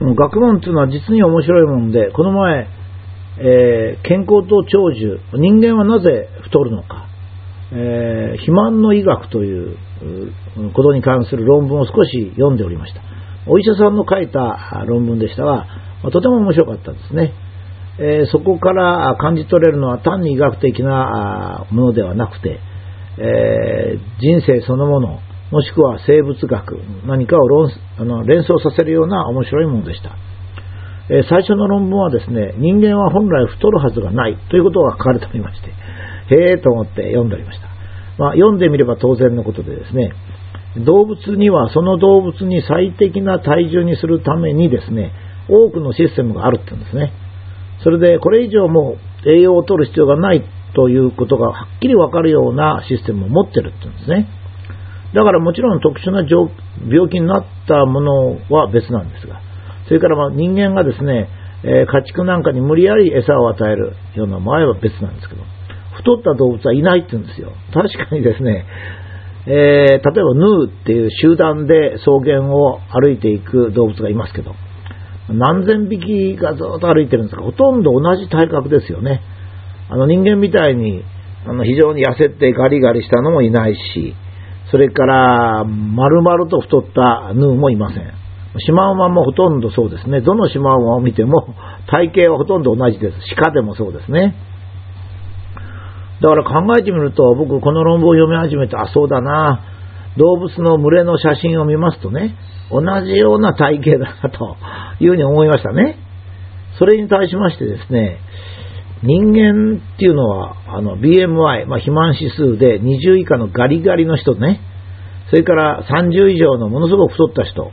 学問っていうのは実に面白いもんで、この前、えー、健康と長寿、人間はなぜ太るのか、えー、肥満の医学ということに関する論文を少し読んでおりました。お医者さんの書いた論文でしたが、とても面白かったですね。えー、そこから感じ取れるのは単に医学的なものではなくて、え、人生そのもの、もしくは生物学、何かを論あの連想させるような面白いものでした。えー、最初の論文はですね、人間は本来太るはずがないということが書かれておりまして、へえと思って読んでおりました。まあ、読んでみれば当然のことでですね、動物にはその動物に最適な体重にするためにですね、多くのシステムがあるって言うんですね。それでこれ以上も栄養を取る必要がないということがはっきりわかるようなシステムを持ってるって言うんですね。だからもちろん特殊な病気になったものは別なんですが、それからま人間がですね、え、家畜なんかに無理やり餌を与えるような場合は別なんですけど、太った動物はいないって言うんですよ。確かにですね、えー、例えばヌーっていう集団で草原を歩いていく動物がいますけど、何千匹がずっと歩いてるんですが、ほとんど同じ体格ですよね。あの人間みたいにあの非常に痩せてガリガリしたのもいないし、それから丸々と太ったヌーもいません。シマウマもほとんどそうですね。どのシマウマを見ても体型はほとんど同じです。鹿でもそうですね。だから考えてみると、僕この論文を読み始めて、あ、そうだな。動物の群れの写真を見ますとね、同じような体型だなというふうに思いましたね。それに対しましてですね、人間っていうのは、あの、BMI、まあ、肥満指数で20以下のガリガリの人ね、それから30以上のものすごく太った人、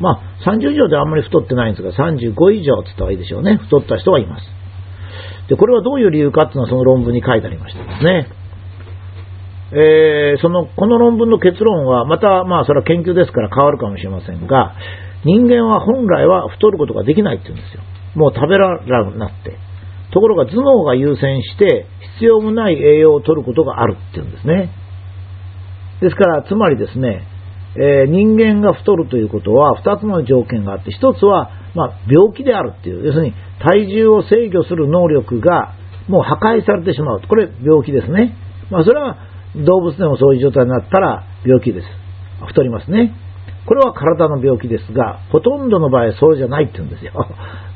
まあ、30以上であんまり太ってないんですが、35以上って言った方がいいでしょうね。太った人はいます。で、これはどういう理由かっていうのはその論文に書いてありましたですね。えー、その、この論文の結論は、また、まあ、それは研究ですから変わるかもしれませんが、人間は本来は太ることができないって言うんですよ。もう食べられなくなって。ところが頭脳が優先して、必要もない栄養を取ることがあるって言うんですね。ですから、つまりですね、えー、人間が太るということは2つの条件があって、1つは、まあ、病気であるっていう、要するに体重を制御する能力がもう破壊されてしまう。これ病気ですね。まあ、それは動物でもそういう状態になったら病気です。太りますね。これは体の病気ですが、ほとんどの場合そうじゃないって言うんですよ。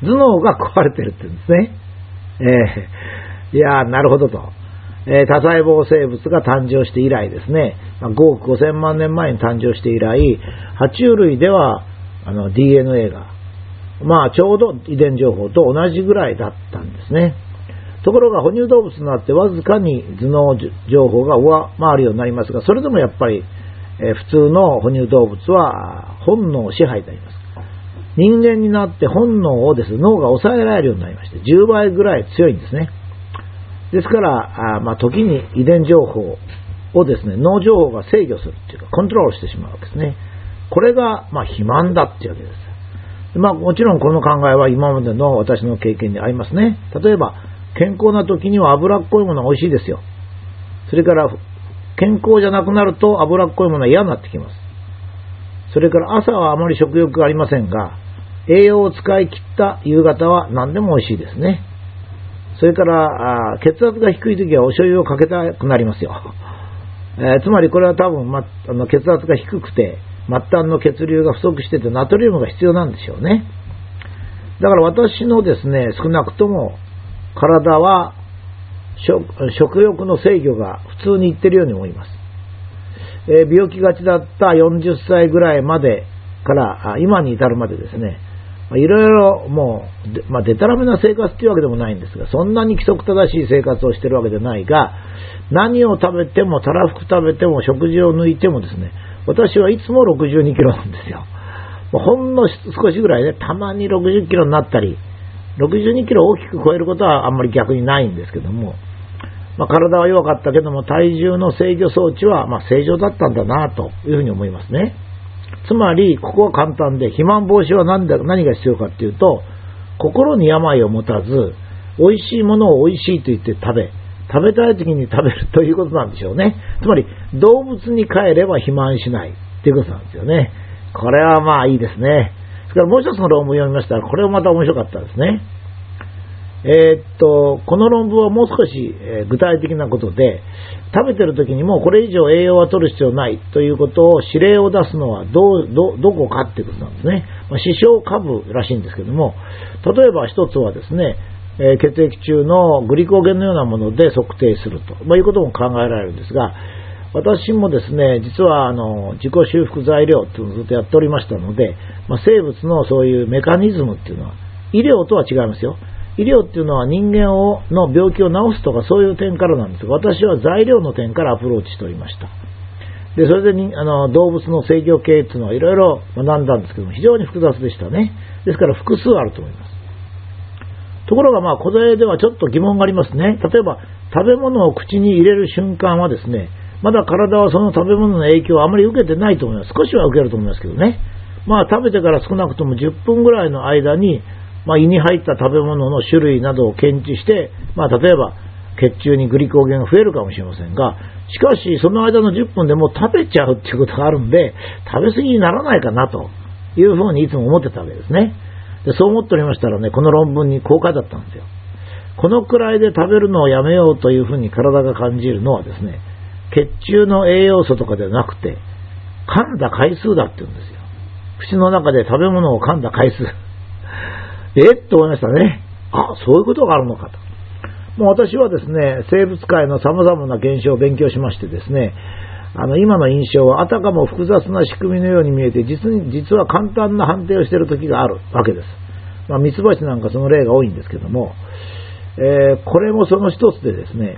頭脳が壊れてるって言うんですね。えー、いやなるほどと。えー、多細胞生物が誕生して以来ですね、5億5000万年前に誕生して以来、爬虫類ではあの DNA が、まあ、ちょうど遺伝情報と同じぐらいだったんですね。ところが哺乳動物になってわずかに頭脳情報が上回るようになりますが、それでもやっぱり、えー、普通の哺乳動物は本能支配であります。人間になって本能をです、ね、脳が抑えられるようになりまして、10倍ぐらい強いんですね。ですから、あまあ、時に遺伝情報をですね、脳情報が制御するっていうか、コントロールしてしまうわけですね。これが、まあ、肥満だっていうわけです。まあ、もちろんこの考えは今までの私の経験にありますね。例えば、健康な時には脂っこいものが美味しいですよ。それから、健康じゃなくなると脂っこいものは嫌になってきます。それから朝はあまり食欲がありませんが、栄養を使い切った夕方は何でも美味しいですね。それから血圧が低い時はお醤油をかけたくなりますよ。えー、つまりこれは多分、ま、あの血圧が低くて末端の血流が不足しててナトリウムが必要なんでしょうね。だから私のですね、少なくとも体は食欲の制御が普通にいってるように思います。えー、病気がちだった40歳ぐらいまでから今に至るまでですね、いろいろもう、まあ、でたらめな生活っていうわけでもないんですが、そんなに規則正しい生活をしてるわけでないが、何を食べても、たらふく食べても、食事を抜いてもですね、私はいつも62キロなんですよ。もうほんの少しぐらいね、たまに60キロになったり、62キロ大きく超えることはあんまり逆にないんですけども、まあ、体は弱かったけども、体重の制御装置はま正常だったんだなというふうに思いますね。つまり、ここは簡単で、肥満防止は何だ何が必要かっていうと、心に病を持たず、美味しいものを美味しいと言って食べ、食べたい時に食べるということなんでしょうね。つまり、動物に帰れば肥満しないっていうことなんですよね。これはまあいいですね。それからもう一つの論文を読みましたら、これもまた面白かったですね。えー、っと、この論文はもう少し、え、具体的なことで、食べてる時にもこれ以上栄養は取る必要ないということを指令を出すのはどどどこかっていうことなんですね。まあ、視床下部らしいんですけども、例えば一つはですね、えー、血液中のグリコーゲンのようなもので測定すると、まあ、いうことも考えられるんですが、私もですね、実はあの自己修復材料っていうのをずっとやっておりましたので、まあ、生物のそういうメカニズムっていうのは、医療とは違いますよ。医療っていうのは人間をの病気を治すとかそういう点からなんですが、私は材料の点からアプローチしておりました。で、それでにあの動物の制御系っていうのはいろいろ学んだんですけども、非常に複雑でしたね。ですから複数あると思います。ところがまあ、これではちょっと疑問がありますね。例えば、食べ物を口に入れる瞬間はですね、まだ体はその食べ物の影響をあまり受けてないと思います。少しは受けると思いますけどね。まあ、食べてから少なくとも10分ぐらいの間に、まあ、胃に入った食べ物の種類などを検知して、まあ、例えば血中にグリコーゲンが増えるかもしれませんが、しかしその間の10分でもう食べちゃうっていうことがあるんで、食べ過ぎにならないかなというふうにいつも思ってたわけですね。でそう思っておりましたらね、この論文に公開だったんですよ。このくらいで食べるのをやめようというふうに体が感じるのはですね、血中の栄養素とかではなくて、噛んだ回数だって言うんですよ。口の中で食べ物を噛んだ回数。え？っと思いましたね。あ、そういうことがあるのかと。もう私はですね、生物界の様々な現象を勉強しましてですね、あの、今の印象はあたかも複雑な仕組みのように見えて、実に、実は簡単な判定をしている時があるわけです。まあ、ミツバチなんかその例が多いんですけども、えー、これもその一つでですね、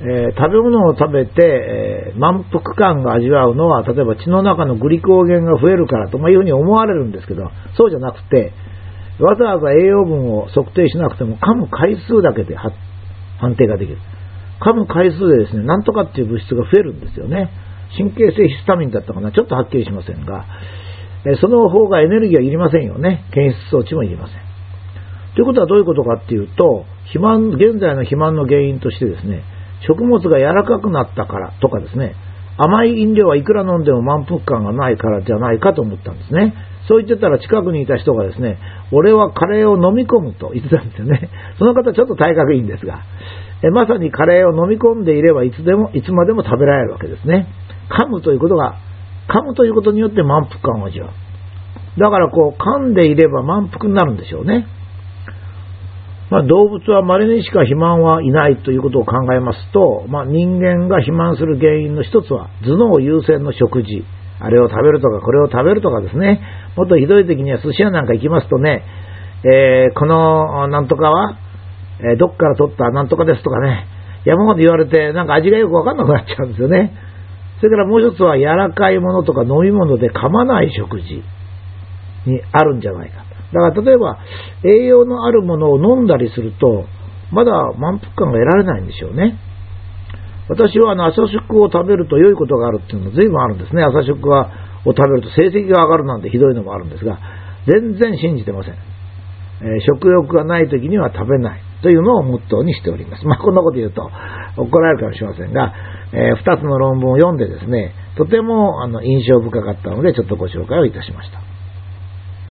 えー、食べ物を食べて、えー、満腹感が味わうのは、例えば血の中のグリコーゲンが増えるからというふうに思われるんですけど、そうじゃなくて、わざわざ栄養分を測定しなくても噛む回数だけで判定ができる。噛む回数でですね、なんとかっていう物質が増えるんですよね。神経性ヒスタミンだったかな、ちょっとはっきりしませんが、えその方がエネルギーはいりませんよね。検出装置もいりません。ということはどういうことかっていうと、肥満、現在の肥満の原因としてですね、食物が柔らかくなったからとかですね、甘い飲料はいくら飲んでも満腹感がないからじゃないかと思ったんですね。そう言ってたら近くにいた人がですね、俺はカレーを飲み込むと言ってたんですよね。その方ちょっと体格いいんですが、えまさにカレーを飲み込んでいればいつでも、いつまでも食べられるわけですね。噛むということが、噛むということによって満腹感を味わう。だからこう、噛んでいれば満腹になるんでしょうね。まあ、動物は稀にしか肥満はいないということを考えますと、まあ、人間が肥満する原因の一つは頭脳優先の食事。あれを食べるとか、これを食べるとかですね。もっとひどい時には寿司屋なんか行きますとね、えー、このなんとかは、えー、どっから取ったなんとかですとかね、山まで言われて、なんか味がよくわかんなくなっちゃうんですよね。それからもう一つは柔らかいものとか飲み物で噛まない食事にあるんじゃないかと。だから例えば、栄養のあるものを飲んだりすると、まだ満腹感が得られないんでしょうね。私はあの朝食を食べると良いことがあるっていうのも随分あるんですね。朝食はを食べると成績が上がるなんてひどいのもあるんですが、全然信じてません。えー、食欲がない時には食べないというのをモットーにしております。まあ、こんなこと言うと怒られるかもしれませんが、えー、2つの論文を読んでですね、とてもあの印象深かったので、ちょっとご紹介をいたしました。